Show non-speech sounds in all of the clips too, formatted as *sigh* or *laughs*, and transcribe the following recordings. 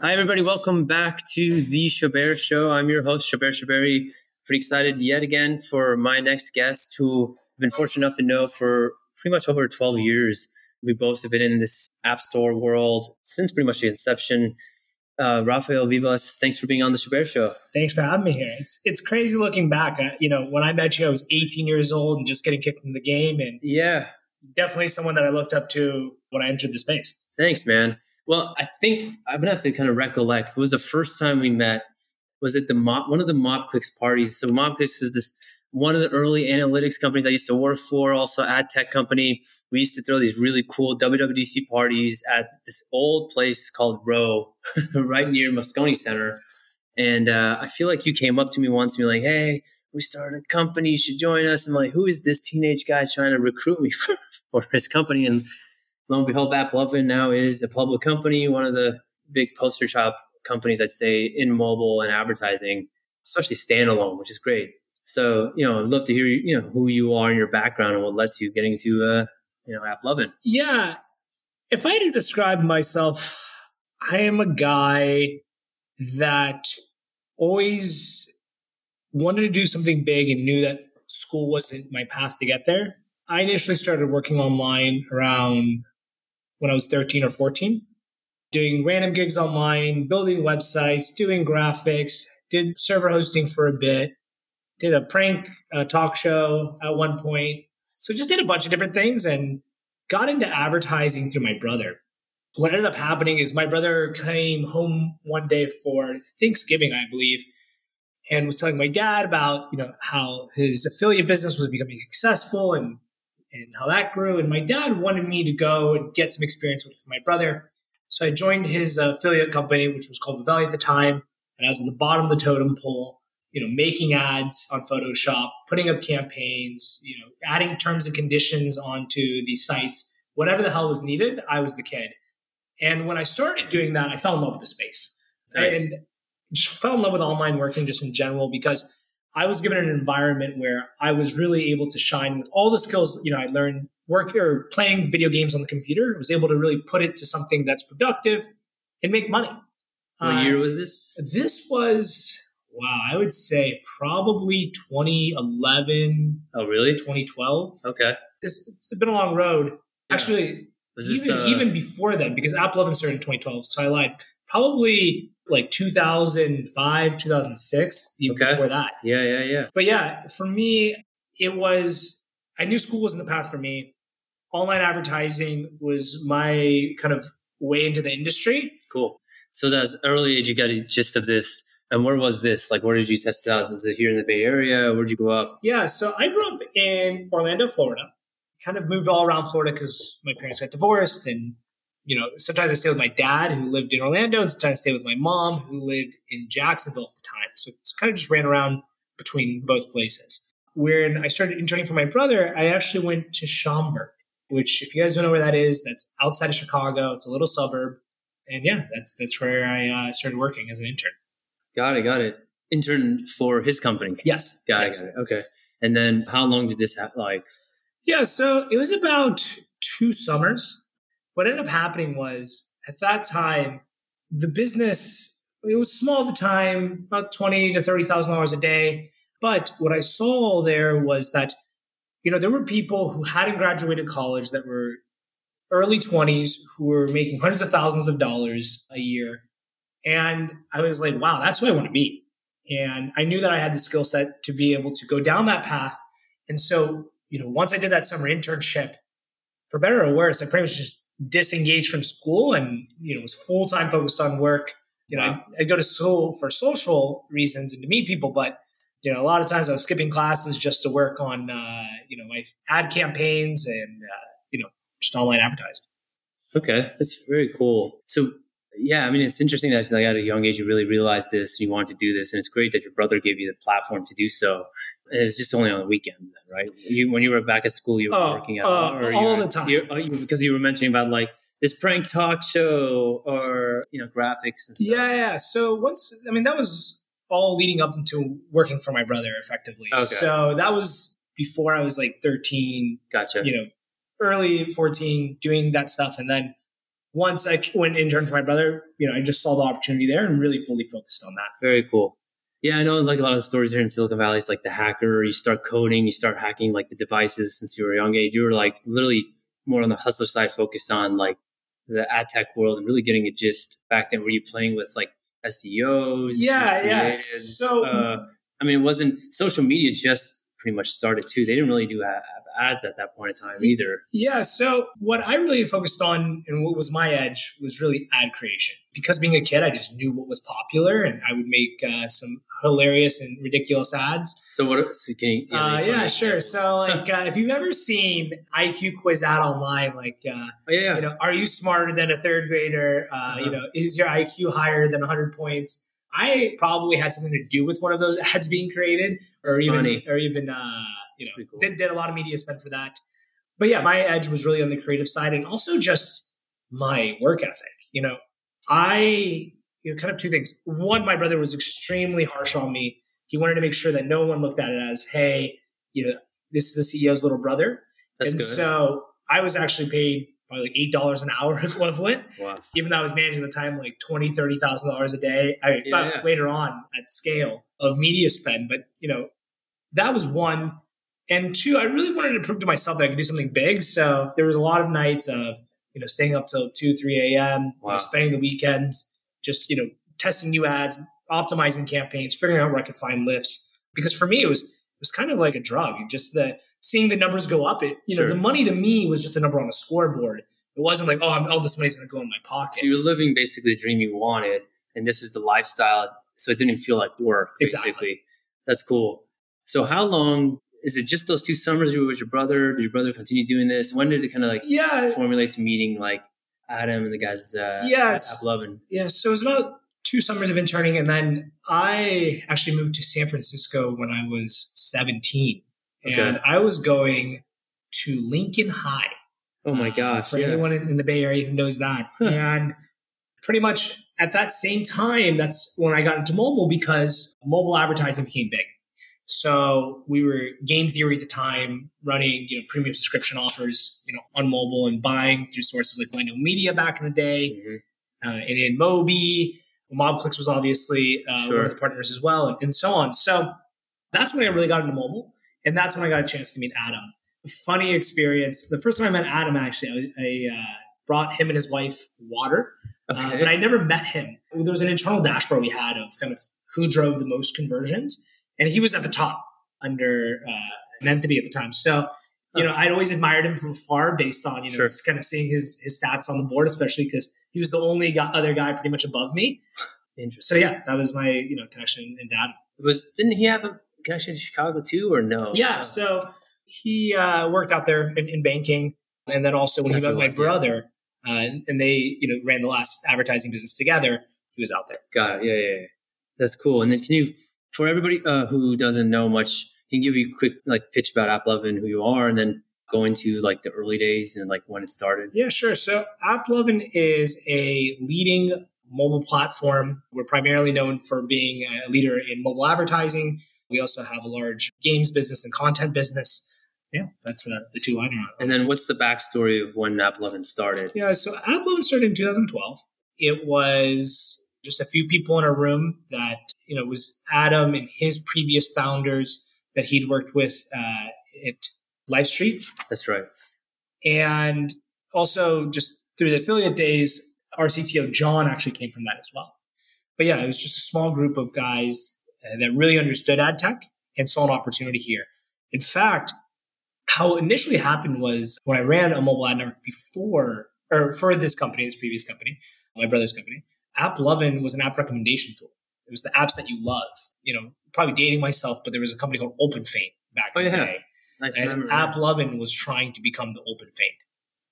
Hi, everybody. Welcome back to the Shobeir Show. I'm your host, Shobeir Shobeir. Pretty excited yet again for my next guest, who I've been fortunate enough to know for pretty much over 12 years. We both have been in this app store world since pretty much the inception. Uh, Rafael Vivas, thanks for being on the Shobeir Show. Thanks for having me here. It's it's crazy looking back. I, you know, when I met you, I was 18 years old and just getting kicked in the game, and yeah, definitely someone that I looked up to when I entered the space. Thanks, man. Well, I think I'm gonna have to kind of recollect. It was the first time we met. Was it the mob, one of the mob MobClix parties? So mob MobClix is this one of the early analytics companies I used to work for, also ad tech company. We used to throw these really cool WWDC parties at this old place called Roe, *laughs* right near Moscone Center. And uh, I feel like you came up to me once and you're like, "Hey, we started a company. You should join us." I'm like, "Who is this teenage guy trying to recruit me *laughs* for, for his company?" And lo and behold, AppLovin now is a public company, one of the big poster child companies, I'd say, in mobile and advertising, especially standalone, which is great. So, you know, I'd love to hear, you know, who you are and your background and what led to you getting to, uh, you know, AppLovin. Yeah. If I had to describe myself, I am a guy that always wanted to do something big and knew that school wasn't my path to get there. I initially started working online around when I was 13 or 14, doing random gigs online, building websites, doing graphics, did server hosting for a bit, did a prank uh, talk show at one point. So just did a bunch of different things and got into advertising through my brother. What ended up happening is my brother came home one day for Thanksgiving, I believe, and was telling my dad about you know how his affiliate business was becoming successful and and how that grew. And my dad wanted me to go and get some experience with my brother. So I joined his uh, affiliate company, which was called Vivalli at the time. And I was at the bottom of the totem pole, you know, making ads on Photoshop, putting up campaigns, you know, adding terms and conditions onto these sites, whatever the hell was needed, I was the kid. And when I started doing that, I fell in love with the space. Nice. And just fell in love with online working just in general because I was given an environment where I was really able to shine with all the skills, you know, I learned work or playing video games on the computer. I was able to really put it to something that's productive and make money. What year um, was this? This was wow, I would say probably 2011. Oh, really? 2012. Okay. It's, it's been a long road. Yeah. Actually, this, even uh, even before then, because AppLovin started in 2012, so I lied. Probably like 2005, 2006, even okay. before that. Yeah, yeah, yeah. But yeah, for me, it was, I knew school wasn't the path for me. Online advertising was my kind of way into the industry. Cool. So that's early age, you got a gist of this. And where was this? Like, where did you test out? Was it here in the Bay Area? Where'd you grow up? Yeah, so I grew up in Orlando, Florida. Kind of moved all around Florida because my parents got divorced and you know, sometimes I stay with my dad who lived in Orlando, and sometimes I stay with my mom who lived in Jacksonville at the time. So it's kind of just ran around between both places. When I started interning for my brother, I actually went to Schaumburg, which, if you guys don't know where that is, that's outside of Chicago. It's a little suburb, and yeah, that's that's where I uh, started working as an intern. Got it, got it. Intern for his company. Yes, got yes. it, got it. Okay. And then, how long did this have? Like, yeah, so it was about two summers what ended up happening was at that time, the business, it was small at the time, about twenty to thirty thousand dollars a day. But what I saw there was that, you know, there were people who hadn't graduated college that were early 20s who were making hundreds of thousands of dollars a year. And I was like, wow, that's what I want to be. And I knew that I had the skill set to be able to go down that path. And so, you know, once I did that summer internship, for better or worse, I pretty much just disengaged from school and you know was full time focused on work. You know, wow. I, I go to school for social reasons and to meet people, but you know, a lot of times I was skipping classes just to work on uh, you know my ad campaigns and uh, you know just online advertising. Okay, that's very cool. So yeah, I mean, it's interesting that like, at a young age you really realized this and you wanted to do this, and it's great that your brother gave you the platform to do so. It was just only on the weekends, then, right? You, when you were back at school, you were oh, working out uh, or all the time. You're, you, because you were mentioning about like this prank talk show or you know graphics and stuff. Yeah, yeah. So once, I mean, that was all leading up into working for my brother effectively. Okay. So that was before I was like 13, Gotcha. you know, early 14 doing that stuff. And then once I went intern for my brother, you know, I just saw the opportunity there and really fully focused on that. Very cool. Yeah, I know like a lot of stories here in Silicon Valley. It's like the hacker, you start coding, you start hacking like the devices since you were a young age. You were like literally more on the hustler side, focused on like the ad tech world and really getting a gist back then. Were you playing with like SEOs? Yeah, yeah. So- uh, I mean, it wasn't social media just pretty much started too. They didn't really do ads at that point in time either. Yeah. So what I really focused on and what was my edge was really ad creation. Because being a kid, I just knew what was popular and I would make uh, some hilarious and ridiculous ads. So what? So can you, Uh, yeah, sure. So *laughs* like, uh, if you've ever seen IQ quiz ad online, like, uh, oh, yeah, yeah. you know, are you smarter than a third grader? Uh, Uh-huh. You know, is your IQ higher than 100 points? I probably had something to do with one of those ads being created, or even, Funny. or even, uh, you That's know, cool. did, did a lot of media spend for that. But yeah, my edge was really on the creative side, and also just my work ethic. You know, I you know, kind of two things. One, my brother was extremely harsh on me. He wanted to make sure that no one looked at it as, hey, you know, this is the CEO's little brother. That's and good. so I was actually paid probably like eight dollars an hour *laughs* equivalent, wow. even though I was managing the time like twenty, thirty thousand dollars a day. I Yeah, yeah. later on at scale of media spend. But you know, that was one. And two, I really wanted to prove to myself that I could do something big. So there was a lot of nights of, you know, staying up till two, three AM, you know, spending the weekends, just, you know, testing new ads, optimizing campaigns, figuring out where I could find lifts. Because for me, it was it was kind of like a drug. Just the seeing the numbers go up. It you know the money to me was just a number on a scoreboard. It wasn't like oh I'm, all this money's going to go in my pocket. So you're living basically the dream you wanted, and this is the lifestyle. So it didn't feel like work. Basically, Exactly. that's cool. So how long is it? Just those two summers you were with your brother? Did your brother continue doing this? When did it kind of like yeah, formulate to meeting like Adam and the guys uh, Yes. AppLovin? yeah. So it was about two summers of interning, and then I actually moved to San Francisco when I was 17, and Okay. I was going to Lincoln High. Oh my Uh, gosh! For yeah. anyone in, the Bay Area who knows that. and pretty much at that same time, that's when I got into mobile because mobile advertising became big. So we were game theory at the time, running you know premium subscription offers, you know, on mobile and buying through sources like Glendale Media back in the day, Mhm. uh, and in Moby. MobClix was obviously uh, one of the partners as well, and, and so on. So that's when I really got into mobile, and that's when I got a chance to meet Adam. Funny experience. The first time I met Adam, actually, I, I uh, brought him and his wife water, uh, but I never met him. There was an internal dashboard we had of kind of who drove the most conversions, and he was at the top under uh, an entity at the time. So. You know, I'd always admired him from afar based on, you know, Sure. kind of seeing his his stats on the board, especially because he was the only guy, other guy pretty much above me. *laughs* Interesting. So yeah, that was my you know connection and dad. Was didn't he have a connection to Chicago too, or no? Yeah, so he uh, worked out there in, in banking, and then also when That's he met my was, yeah. brother, uh, and they you know ran the last advertising business together. He was out there. Got it. Yeah, yeah, yeah. That's cool. And then can you, for everybody uh, who doesn't know much, can you give you a quick like pitch about AppLovin, who you are, and then go into like the early days and like when it started? Yeah, sure. So AppLovin is a leading mobile platform. We're primarily known for being a leader in mobile advertising. We also have a large games business and content business. Yeah, that's uh, the two I liner. And then what's the backstory of when AppLovin started? Yeah, so AppLovin started in 2012. It was just a few people in a room that, you know, it was Adam and his previous founders that he'd worked with uh, at LiveStreet. That's right. And also just through the affiliate days, our CTO, John, actually came from that as well. But yeah, it was just a small group of guys Uh, that really understood ad tech and saw an opportunity here. In fact, how it initially happened was when I ran a mobile ad network before, or for this company, this previous company, my brother's company, AppLovin was an app recommendation tool. It was the apps that you love. You know, probably dating myself, but there was a company called OpenFeint back Oh, in the yeah. day. Nice And memory. AppLovin was trying to become the OpenFeint.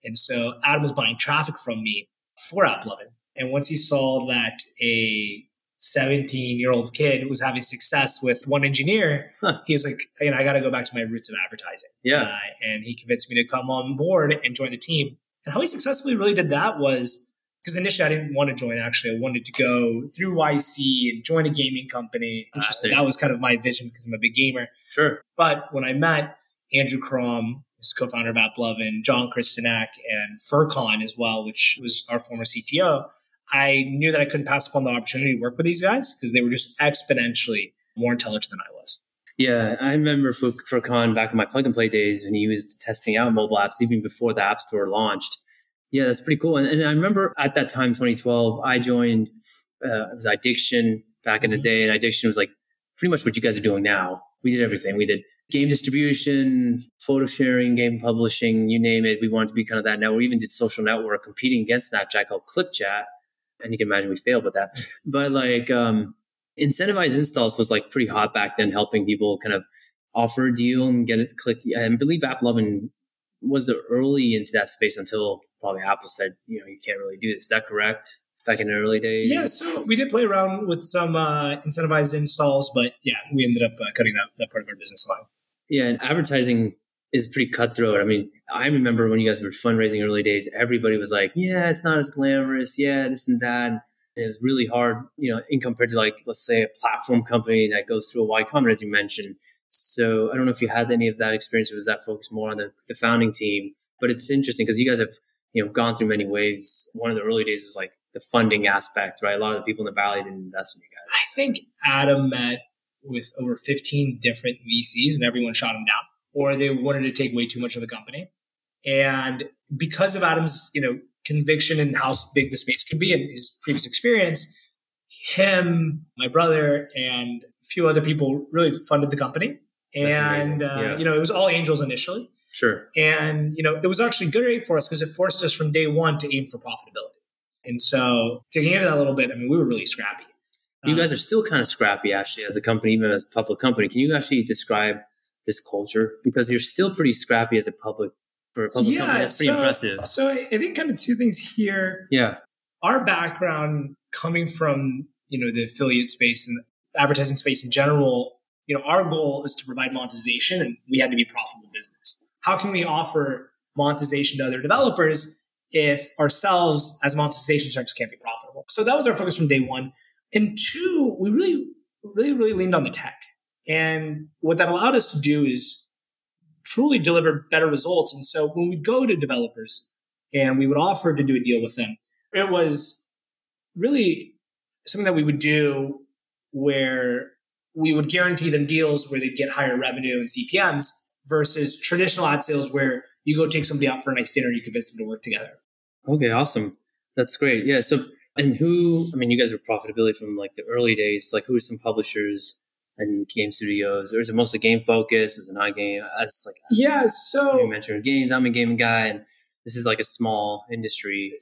And so Adam was buying traffic from me for AppLovin. And once he saw that a 17 year old kid was having success with one engineer, Huh. he was like, you know, I got to go back to my roots of advertising. Yeah. Uh, and he convinced me to come on board and join the team. And how he successfully really did that was because initially I didn't want to join. Actually, I wanted to go through YC and join a gaming company. Uh, Interesting. Uh, that was kind of my vision because I'm a big gamer. Sure. But when I met Andrew Karam, who's co-founder of AppLovin, John Krystynak, and Furcon as well, which was our former CTO, I knew that I couldn't pass upon the opportunity to work with these guys because they were just exponentially more intelligent than I was. Yeah, I remember for, Furcon back in my plug and play days when he was testing out mobile apps even before the App Store launched. Yeah, that's pretty cool. And, and I remember at that time, 2012, I joined, uh, it was Iddiction back in the day. And Iddiction was like pretty much what you guys are doing now. We did everything. We did game distribution, photo sharing, game publishing, you name it. We wanted to be kind of that network. We even did social network competing against Snapchat called ClipChat. And you can imagine we failed with that. But like, um, incentivized installs was like pretty hot back then, helping people kind of offer a deal and get it to click. And I believe AppLovin was the early into that space until probably Apple said, you know, you can't really do this. Is that correct? Back in the early days? Yeah, so we did play around with some uh, incentivized installs, but yeah, we ended up uh, cutting that, that part of our business line. Yeah, and advertising is pretty cutthroat. I mean, I remember when you guys were fundraising early days, everybody was like, yeah, it's not as glamorous. Yeah, this and that. And it was really hard, you know, in compared to like, let's say a platform company that goes through a Y Combinator, as you mentioned. So I don't know if you had any of that experience or was that focused more on the, the founding team? But it's interesting because you guys have, you know, gone through many waves. One of the early days was like the funding aspect, right? A lot of the people in the valley didn't invest in you guys. I think Adam met with over 15 different VCs and everyone shot him down or they wanted to take way too much of the company. And because of Adam's, you know, conviction in how big the space could be and his previous experience, him, my brother, and a few other people really funded the company. And, uh, yeah. you know, it was all angels initially. Sure. And, you know, it was actually good rate for us because it forced us from day one to aim for profitability. And so digging into that a little bit, I mean, we were really scrappy. You guys are still kind of scrappy, actually, as a company, even as a public company. Can you actually describe this culture? Because you're still pretty scrappy as a public for a public yeah, company. That's pretty so, impressive. So I think kind of two things here. Yeah. Our background coming from, you know, the affiliate space and advertising space in general, you know, our goal is to provide monetization and we had to be profitable business. How can we offer monetization to other developers if ourselves as monetization structures can't be profitable? So that was our focus from day one. And two, we really, really, really leaned on the tech. And what that allowed us to do is truly deliver better results. And so when we go to developers and we would offer to do a deal with them, it was really something that we would do where we would guarantee them deals where they'd get higher revenue and CPMs versus traditional ad sales where you go take somebody out for a nice dinner and you convince them to work together. Okay, awesome. That's great. Yeah. So, and who, I mean, you guys were profitability from like the early days. Like, who are some publishers and game studios, or is it mostly game focused? Was it not game? As like ah, yeah, so you mentioned games. I'm a gaming guy, and this is like a small industry.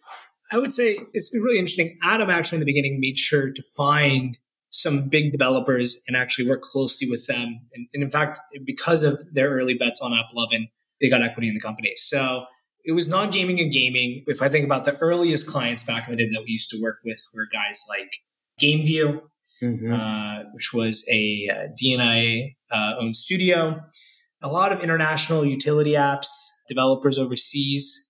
I would say it's really interesting. Adam actually in the beginning made sure to find some big developers and actually work closely with them. And, and in fact, because of their early bets on AppLovin, they got equity in the company. So it was non gaming and gaming. If I think about the earliest clients back in the day that we used to work with were guys like GameView, mm-hmm. uh, which was a uh, DeNA uh, owned studio. A lot of international utility apps, developers overseas.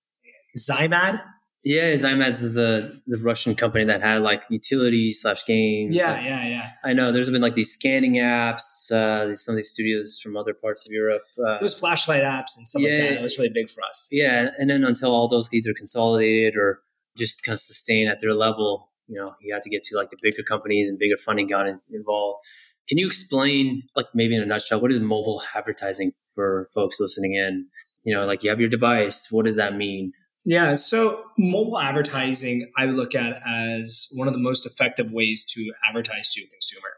ZiMAD. Yeah, ZiMADs is the the Russian company that had like utilities slash games. Yeah, like, yeah, yeah. I know. There's been like these scanning apps. Uh, some of these studios from other parts of Europe. Uh, it flashlight apps and stuff yeah, like that. It was really big for us. Yeah, and then until all those either consolidated or just kind of sustain at their level, you know you had to get to like the bigger companies and bigger funding got involved. Can you explain like maybe in a nutshell what is mobile advertising for folks listening in? You know like you have your device what does that mean? Yeah so mobile advertising i look at as one of the most effective ways to advertise to a consumer.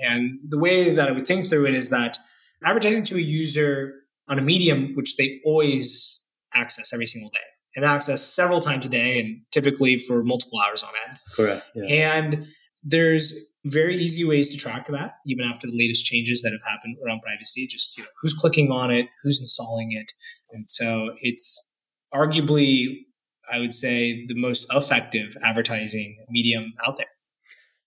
And the way that i would think through it is that advertising to a user on a medium which they always access every single day and access several times a day and typically for multiple hours on end. Correct. Yeah. And there's very easy ways to track that, even after the latest changes that have happened around privacy. Just you know, who's clicking on it, who's installing it, and so it's arguably, I would say, the most effective advertising medium out there.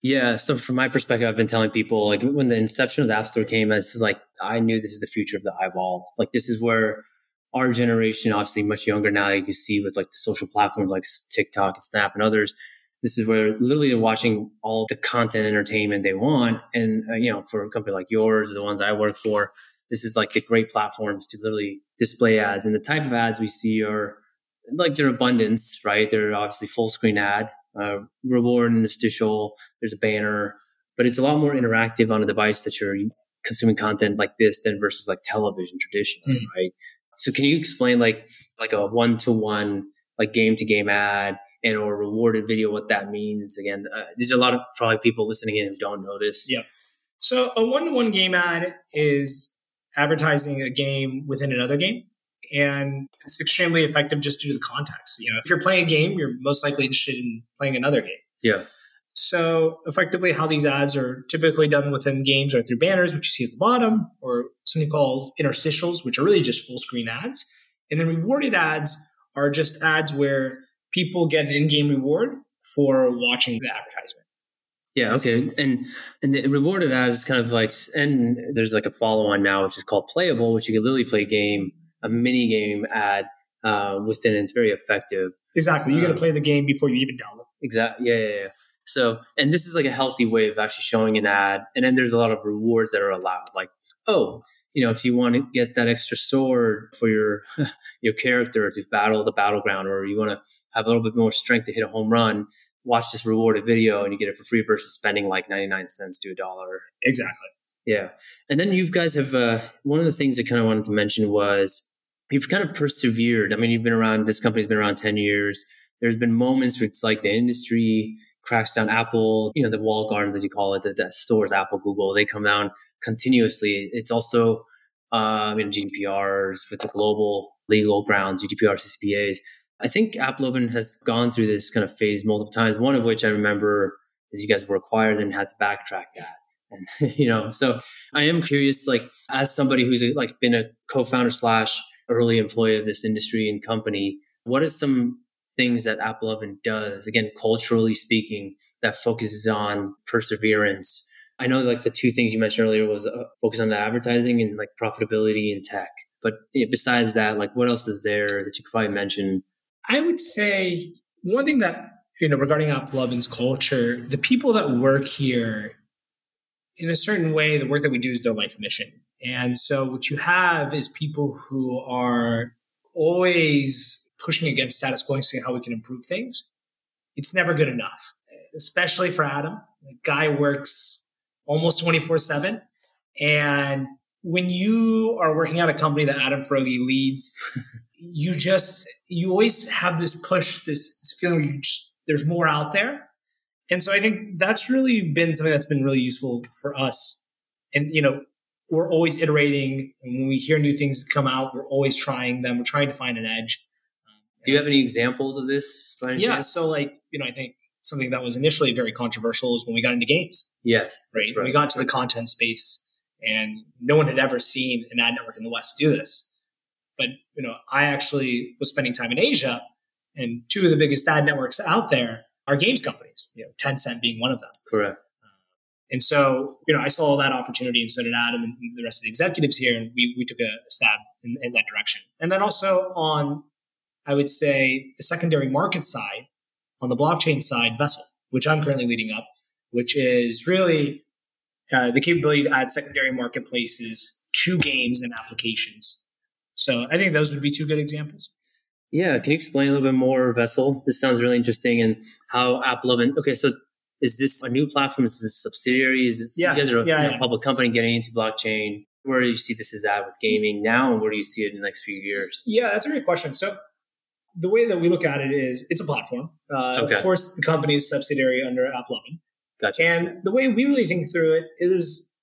Yeah. So from my perspective, I've been telling people like when the inception of the App Store came, this is like I knew this is the future of the eyeball. Like this is where our generation, obviously much younger now, you can see with like the social platforms like TikTok and Snap and others. This is where literally they're watching all the content entertainment they want. And, uh, you know, for a company like yours or the ones I work for, this is like the great platforms to literally display ads. And the type of ads we see are like their abundance, right? They're obviously full screen ad, uh, reward interstitial, there's a banner, but it's a lot more interactive on a device that you're consuming content like this than versus like television traditionally, mm. right? So can you explain like like a one to one like game to game ad and or rewarded video what that means? Again, uh, these are a lot of probably people listening in who don't know this. Yeah. So a one to one game ad is advertising a game within another game. And it's extremely effective just due to the context. You know, if you're playing a game, you're most likely interested in playing another game. Yeah. So effectively how these ads are typically done within games are through banners, which you see at the bottom, or something called interstitials, which are really just full screen ads. And then rewarded ads are just ads where people get an in-game reward for watching the advertisement. Yeah, okay. And and the rewarded ads is kind of like and there's like a follow-on now which is called playable, which you can literally play a game, a mini game ad uh, within it's very effective. Exactly. You um, got to play the game before you even download. Exactly. Yeah, yeah, yeah. So, and this is like a healthy way of actually showing an ad. And then there's a lot of rewards that are allowed. Like, oh, you know, if you want to get that extra sword for your *laughs* your character to battle the battleground, or you want to have a little bit more strength to hit a home run, watch this rewarded video and you get it for free versus spending like 99 cents to a dollar. Exactly. Yeah. And then you guys have uh, one of the things I kind of wanted to mention was you've kind of persevered. I mean, you've been around, this company's been around 10 years. There's been moments where it's like the industry cracks down Apple, you know, the wall gardens, as you call it, that, that stores Apple, Google, they come down continuously. It's also, uh, you know, GDPRs with the global legal grounds, GDPR, CCPAs. I think AppLovin has gone through this kind of phase multiple times. One of which I remember is you guys were acquired and had to backtrack that. And *laughs* you know, so I am curious, like as somebody who's like been a co-founder slash early employee of this industry and company, what is some things that AppLovin does, again, culturally speaking, that focuses on perseverance. I know like the two things you mentioned earlier was uh, focus on the advertising and like profitability in tech. But besides that, like what else is there that you could probably mention? I would say one thing that, you know, regarding AppLovin's culture, the people that work here, in a certain way, the work that we do is their life mission. And so what you have is people who are always pushing against status quo and seeing how we can improve things, it's never good enough, especially for Adam. The guy works almost 24 7. And when you are working at a company that Adam Foroughi leads, *laughs* you just, you always have this push, this, this feeling you just, there's more out there. And so I think that's really been something that's been really useful for us. And, you know, we're always iterating. And when we hear new things come out, we're always trying them. We're trying to find an edge. Do you have any examples of this? yeah. Chance? So, like, you know, I think something that was initially very controversial is when we got into games. Yes. Right. right. When we got into the content space and no one had ever seen an ad network in the West do this. But, you know, I actually was spending time in Asia and two of the biggest ad networks out there are games companies, you know, Tencent being one of them. Correct. Um, and so, you know, I saw that opportunity and so did Adam and the rest of the executives here. And we, we took a stab in, in that direction. And then also on I would say the secondary market side, on the blockchain side, Vessel, which I'm currently leading up, which is really uh, the capability to add secondary marketplaces to games and applications. So I think those would be two good examples. Yeah, can you explain a little bit more Vessel? This sounds really interesting, and how AppLovin. Okay, so is this a new platform? Is this a subsidiary? Is this, yeah, you guys are a, yeah, yeah. public company getting into blockchain? Where do you see this is at with gaming now, and where do you see it in the next few years? Yeah, that's a great question. So the way that we look at it is it's a platform. Uh, okay. Of course, the company is subsidiary under AppLovin. Gotcha. And the way we really think through it is,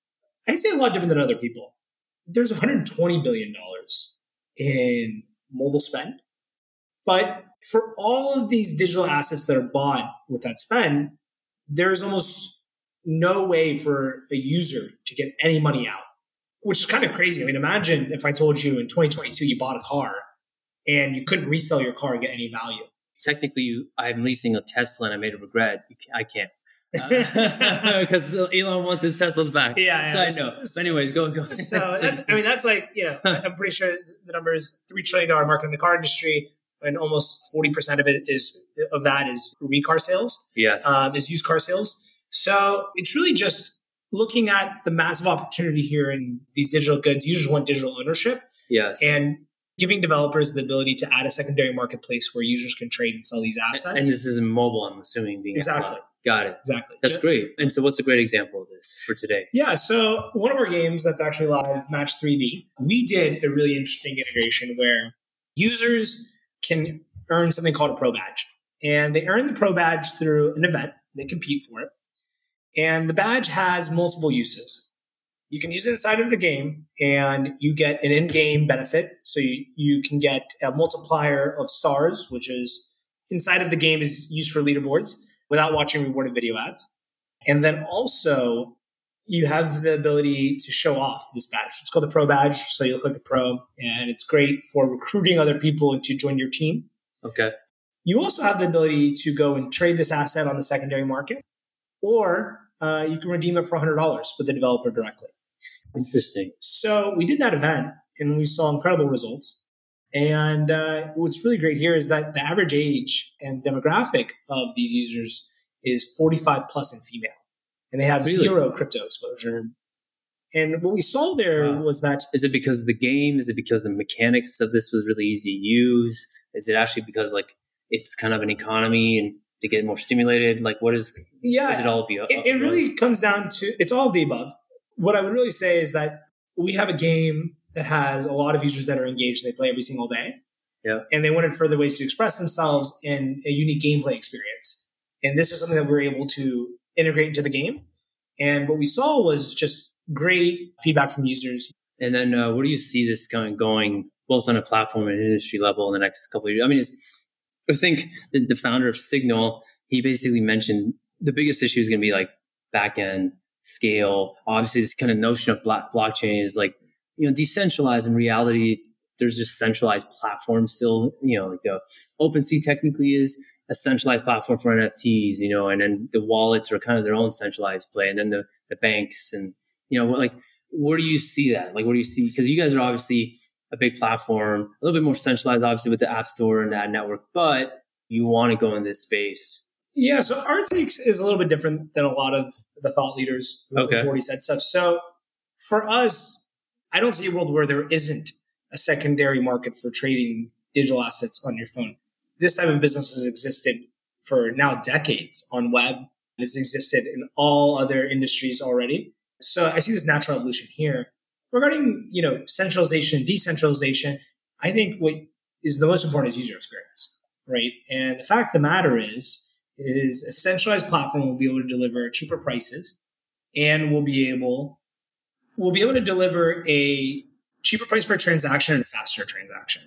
I'd say a lot different than other people. There's 120 billion dollars in mobile spend, but for all of these digital assets that are bought with that spend, there's almost no way for a user to get any money out, which is kind of crazy. I mean, imagine if I told you in 2022 you bought a car and you couldn't resell your car and get any value. Technically, you, I'm leasing a Tesla and I made a regret. I can't. because *laughs* uh, *laughs* Elon wants his Teslas back. Yeah, yeah. Side note. So anyways, go go. So *laughs* that's, I mean, that's like, you know, I'm pretty sure the number is three trillion dollar market in the car industry, and almost forty percent of it is of that is recar sales. yes. um, is used car sales. So it's really just looking at the massive opportunity here in these digital goods. Users want digital ownership yes. and giving developers the ability to add a secondary marketplace where users can trade and sell these assets. and this is mobile, I'm assuming. Being Exactly. Got it. exactly. That's great. And so, what's a great example of this for today? Yeah, so one of our games that's actually live, Match 3D, we did a really interesting integration where users can earn something called a pro badge. And they earn the pro badge through an event, they compete for it. And the badge has multiple uses. You can use it inside of the game and you get an in game benefit. So you, you can get a multiplier of stars, which is inside of the game is used for leaderboards without watching rewarded video ads. And then also, you have the ability to show off this badge. It's called the Pro Badge. So you look like a pro, and it's great for recruiting other people to join your team. Okay. You also have the ability to go and trade this asset on the secondary market, or uh, you can redeem it for $100 with the developer directly. Interesting. So we did that event and we saw incredible results. And uh, what's really great here is that the average age and demographic of these users is 45 plus and female. And they have Really? zero crypto exposure. And what we saw there Wow. was that Is it because of the game? Is it because the mechanics of this was really easy to use? Is it actually because like it's kind of an economy and to get more stimulated? Like, what is? yeah, Is it all be? it, it really comes down to it's all of the above. What I would really say is that we have a game that has a lot of users that are engaged. and They play every single day. Yeah. And they wanted further ways to express themselves in a unique gameplay experience. And this is something that we are able to integrate into the game. And what we saw was just great feedback from users. And then, uh, where do you see this kind of going, both on a platform and industry level, in the next couple of years? I mean, it's, I think the, the founder of Signal, he basically mentioned the biggest issue is going to be like back end scale. Obviously, this kind of notion of block, blockchain is like you know decentralized. In reality, there's just centralized platforms still. You know, like the OpenSea technically is a centralized platform for NFTs. You know, and then the wallets are kind of their own centralized play, and then the the banks and you know like where do you see that? Like, where do you see? Because you guys are obviously a big platform, a little bit more centralized, obviously, with the App Store and that network, but you want to go in this space. Yeah, so our takes is a little bit different than a lot of the thought leaders who Okay. have already said stuff. So for us, I don't see a world where there isn't a secondary market for trading digital assets on your phone. This type of business has existed for now decades on web. It's existed in all other industries already. So I see this natural evolution here. Regarding, you know, centralization, decentralization, I think what is the most important is user experience, right? And the fact of the matter is, is a centralized platform will be able to deliver cheaper prices and will be able will be able to deliver a cheaper price for a transaction and a faster transaction.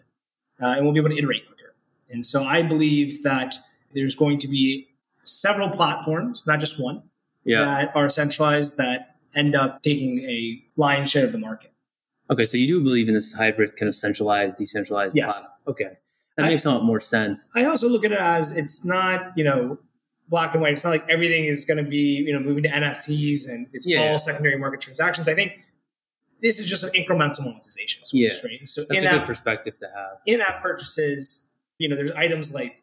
Uh, and we'll be able to iterate quicker. And so I believe that there's going to be several platforms, not just one, Yeah. that are centralized that end up taking a lion's share of the market. Okay, so you do believe in this hybrid kind of centralized, decentralized Yes. platform. Okay. That I- makes a lot more sense. I also look at it as it's not, you know, black and white. It's not like everything is going to be, you know, moving to NFTs and it's Yeah. all secondary market transactions. I think this is just an incremental monetization source, Yeah. right? So That's a good perspective to have. in-app purchases, you know, there's items like,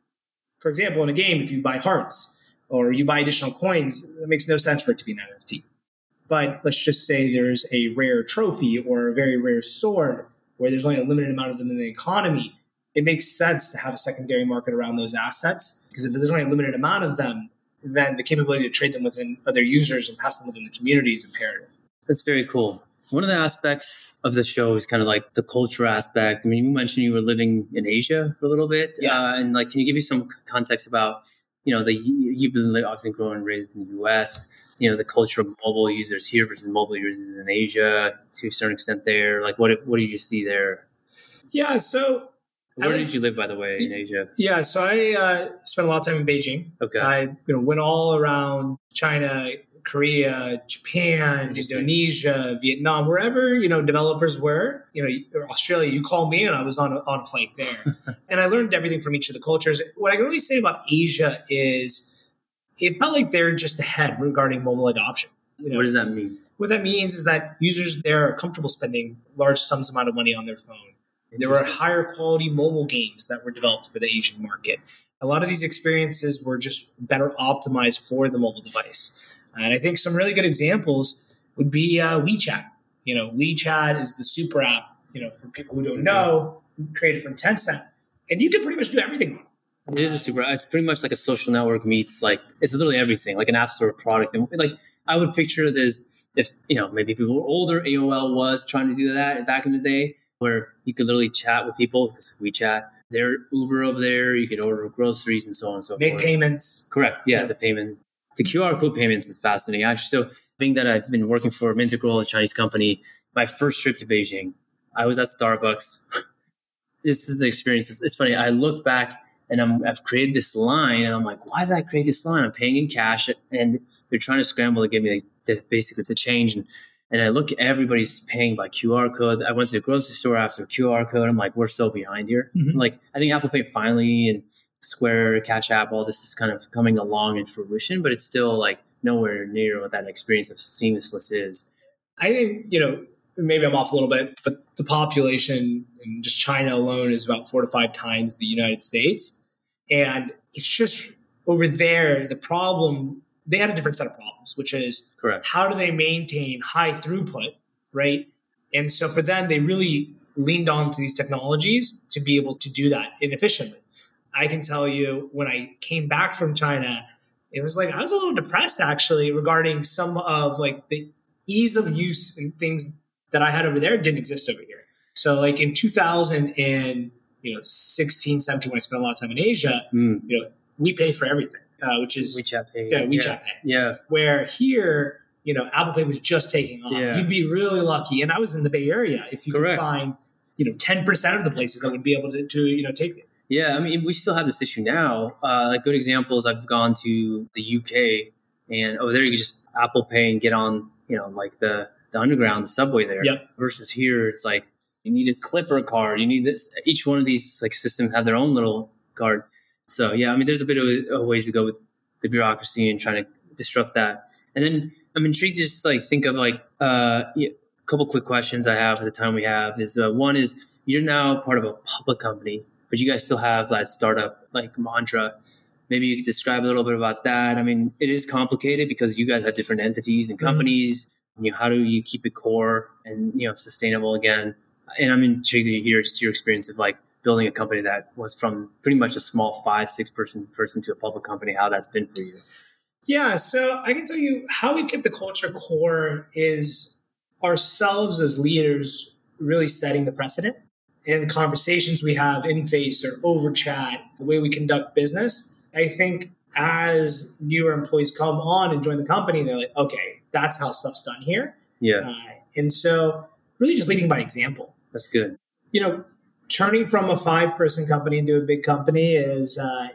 for example, in a game, if you buy hearts or you buy additional coins, it makes no sense for it to be an NFT. But let's just say there's a rare trophy or a very rare sword where there's only a limited amount of them in the economy. It makes sense to have a secondary market around those assets because if there's only a limited amount of them, then the capability to trade them within other users and pass them within the community is imperative. That's very cool. One of the aspects of the show is kind of like the culture aspect. I mean, you mentioned you were living in Asia for a little bit, Yeah. uh, and like, can you give me some context about, you know, the you've been like, obviously grown and raised in the U.S. You know, the culture of mobile users here versus mobile users in Asia to a certain extent. There, like, what what did you see there? Yeah, so Where did you live, by the way, in Asia? yeah, so I uh, spent a lot of time in Beijing. Okay, I you know went all around China, Korea, Japan, Indonesia, Vietnam, wherever you know developers were. You know, Australia. You called me, and I was on a, on a flight there, *laughs* and I learned everything from each of the cultures. What I can really say about Asia is it felt like they're just ahead regarding mobile adoption. You know, what does that mean? What that means is that users they're comfortable spending large sums amount of money on their phone. There were higher quality mobile games that were developed for the Asian market. A lot of these experiences were just better optimized for the mobile device. And I think some really good examples would be uh, WeChat. You know, WeChat is the super app. You know, for people who don't know, created from Tencent, and you can pretty much do everything. It is a super. It's pretty much like a social network meets like it's literally everything, like an app store product. And like I would picture this if you know maybe people were older. AOL was trying to do that back in the day, where you could literally chat with people because WeChat. Their Uber over there. You could order groceries and so on and so Make forth. Make payments. Correct. Yeah, yeah, the payment. The QR code payments is fascinating. Actually, so being that I've been working for Mintegral, a Chinese company, my first trip to Beijing, I was at Starbucks. *laughs* this is the experience. It's, it's funny. I look back and I'm, I've created this line, and I'm like, why did I create this line? I'm paying in cash, and they're trying to scramble to give me the, basically the change. And, and I look, everybody's paying by QR code. I went to the grocery store after QR code. I'm like, we're so behind here. Mm-hmm. Like, I think Apple Pay finally and Square, Cash App, all this is kind of coming along in fruition, but it's still like nowhere near what that experience of seamlessness is. I think, you know, maybe I'm off a little bit, but the population in just China alone is about four to five times the United States. And it's just over there, the problem, they had a different set of problems, which is correct. How do they maintain high throughput, right? And so for them, they really leaned on to these technologies to be able to do that inefficiently. I can tell you when I came back from China, it was like I was a little depressed actually regarding some of like the ease of use and things that I had over there didn't exist over here. So like in 2000 and you know 16, 17, when I spent a lot of time in Asia, mm. you know we pay for everything, uh, which is WeChat Pay. Yeah, WeChat yeah. Pay. Yeah. Where here, you know, Apple Pay was just taking off. Yeah. You'd be really lucky, and I was in the Bay Area if you Correct. could find you know 10 percent of the places that would be able to, to you know take it. Yeah, I mean, we still have this issue now. Uh, like good examples, I've gone to the UK, and over there you just Apple Pay and get on, you know, like the the underground, the subway there. Yep. Versus here, it's like you need a Clipper card. You need this. Each one of these like systems have their own little card. So yeah, I mean, there's a bit of a ways to go with the bureaucracy and trying to disrupt that. And then I'm intrigued to just like think of like uh, a couple quick questions I have at the time we have is uh, one is you're now part of a public company, but you guys still have that startup like mantra. Maybe you could describe a little bit about that. I mean, it is complicated because you guys have different entities and mm-hmm. companies. Mm-hmm you know, how do you keep it core and you know sustainable again? And I'm intrigued to hear just your experience of like building a company that was from pretty much a small five six person person to a public company. How that's been for you? Yeah, so I can tell you how we keep the culture core is ourselves as leaders really setting the precedent and the conversations we have in face or over chat, the way we conduct business. I think as newer employees come on and join the company, they're like, okay, that's how stuff's done here. Yeah. Uh, and so really just leading by example. That's good. You know, turning from a five person company into a big company is uh,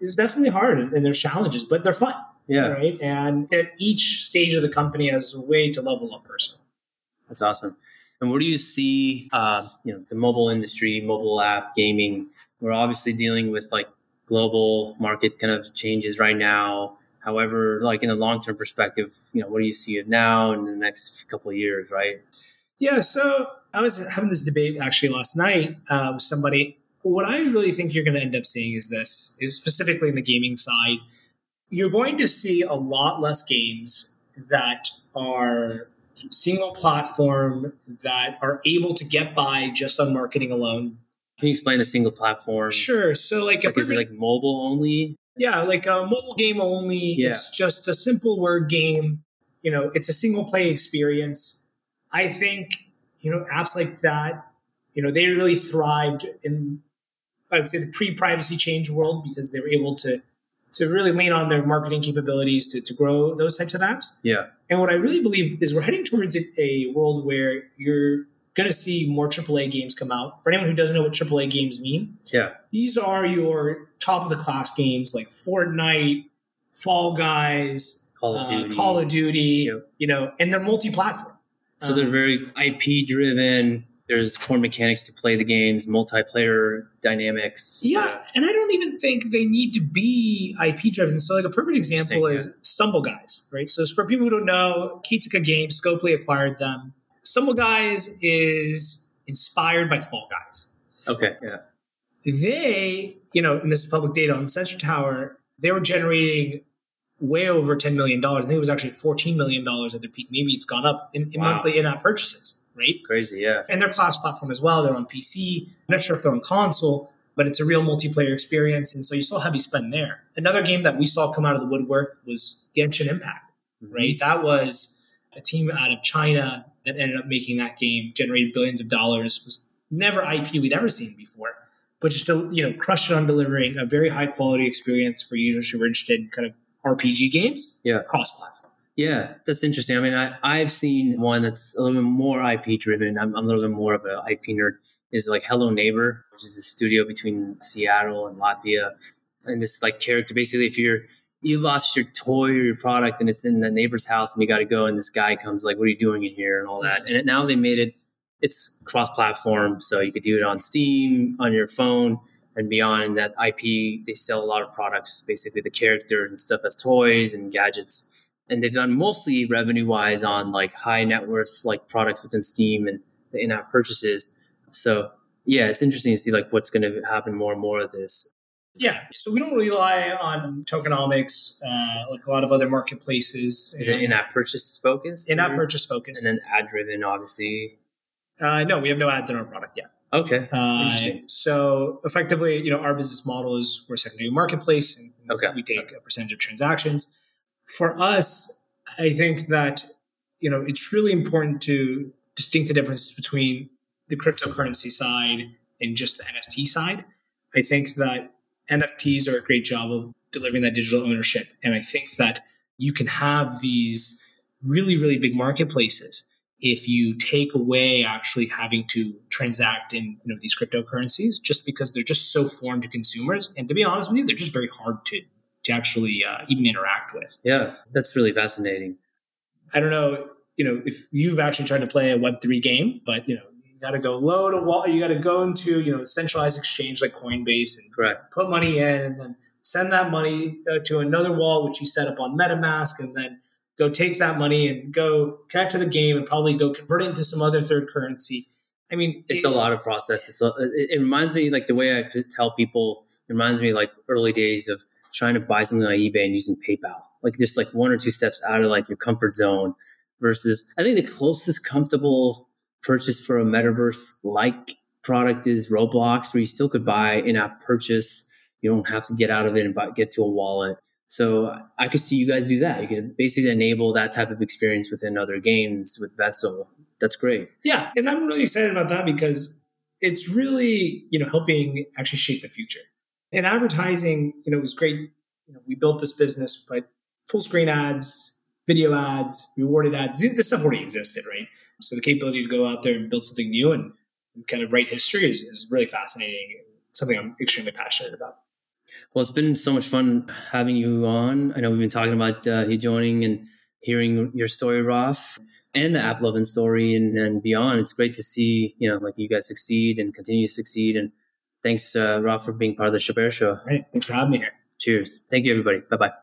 is definitely hard and, and there's challenges, but they're fun. Yeah. Right. And at each stage of the company has a way to level up person. That's awesome. And where do you see, uh, you know, the mobile industry, mobile app, gaming? We're obviously dealing with like global market kind of changes right now. However, like in the long term perspective, you know, what do you see it now in the next couple of years, right? Yeah. So I was having this debate actually last night uh, with somebody. What I really think you're going to end up seeing is this: is specifically in the gaming side, you're going to see a lot less games that are single platform that are able to get by just on marketing alone. Can you explain a single platform? Sure. So, like, like is it like mobile only? Yeah, like a mobile game only. Yeah. It's just a simple word game. You know, it's a single play experience. I think, you know, apps like that, you know, they really thrived in I would say the pre-privacy change world because they were able to to really lean on their marketing capabilities to, to grow those types of apps. Yeah. And what I really believe is we're heading towards a, a world where you're going to see more AAA games come out. For anyone who doesn't know what AAA games mean, yeah, these are your top of the class games like Fortnite, Fall Guys, Call of uh, Duty, Call of Duty yep. you know, and they're multi-platform. So um, they're very IP driven. there's core mechanics to play the games, multiplayer dynamics. Yeah, and I don't even think they need to be IP driven. So, like a perfect example is Stumble Guys, right? So, for people who don't know, Kitka Games, Scopely acquired them. Stumble Guys is inspired by Fall Guys. Okay. Yeah. They, you know, and this is public data on Sensor Tower, they were generating way over $10 million. I think it was actually $14 million at their peak. Maybe it's gone up in, in Wow. monthly in app purchases, right? Crazy. Yeah. and they're cross platform as well. They're on PC. I'm not sure if they're on console, but it's a real multiplayer experience. And so you saw heavy spend there. Another game that we saw come out of the woodwork was Genshin Impact, Mm-hmm. right? That was a team out of China that ended up making that game, generated billions of dollars, was never IP we'd ever seen before, but just to, you know, crushed it on delivering a very high quality experience for users who were interested in kind of RPG games, Yeah. cross platform. Yeah, that's interesting. I mean, I, I've seen one that's a little bit more IP driven. I'm, I'm a little bit more of an IP nerd. Is like Hello Neighbor, which is a studio between Seattle and Latvia, and this like character. Basically, if you're you lost your toy or your product and it's in the neighbor's house and you got to go and this guy comes like, "What are you doing in here?" and all that. And it, now they made it. It's cross platform, so you could do it on Steam, on your phone, and beyond. And that IP, they sell a lot of products. Basically, the characters and stuff as toys and gadgets and they've done mostly revenue wise on like high net worth like products within Steam and the in-app purchases. So yeah, it's interesting to see like what's going to happen more and more of this. Yeah, so we don't rely on tokenomics uh, like a lot of other marketplaces. Is it in-app purchase focused? in-app or- purchase focused? and then ad driven, obviously. uh, no, we have no ads in our product yet. Okay, Uh, Interesting. So effectively, you know, our business model is we're a secondary marketplace, and Okay. we take a percentage of transactions. For us, I think that you know it's really important to distinct the difference between the cryptocurrency side and just the NFT side. I think that NFTs are a great job of delivering that digital ownership, and I think that you can have these really, really big marketplaces if you take away actually having to transact in you know these cryptocurrencies just because they're just so foreign to consumers and to be honest with you they're just very hard to to actually uh, even interact with yeah, that's really fascinating. i don't know you know if you've actually tried to play a web3 game but you know you got to go load a wall you got to go into you know a centralized exchange like coinbase and Correct. put money in and then send that money uh, to another wall which you set up on metamask and then go take that money and go connect to the game and probably go convert it into some other third currency i mean It's it- a lot of process. Uh, it's a, it, reminds me like the way I tell people. It reminds me like early days of trying to buy something on eBay and using PayPal. Like just like one or two steps out of like your comfort zone. Versus, I think the closest comfortable purchase for a metaverse like product is Roblox, where you still could buy in-app purchase. You don't have to get out of it and buy, get to a wallet. So I could see you guys do that. You could basically enable that type of experience within other games with Vessel. That's great. Yeah, and I'm really excited about that because it's really you know helping actually shape the future. And advertising, you know, was great. You know, we built this business, but full screen ads, video ads, rewarded ads, this stuff already existed, right? So the capability to go out there and build something new and kind of write history is, is really fascinating. Something I'm extremely passionate about. Well, it's been so much fun having you on. I know we've been talking about uh, you joining and hearing your story, Raf, and the AppLovin story and, and beyond. It's great to see, you know, like you guys succeed and continue to succeed. And thanks, uh, Raf, for being part of the Shobeir Show. Right. Thanks for having me here. Cheers. Thank you, everybody. Bye bye.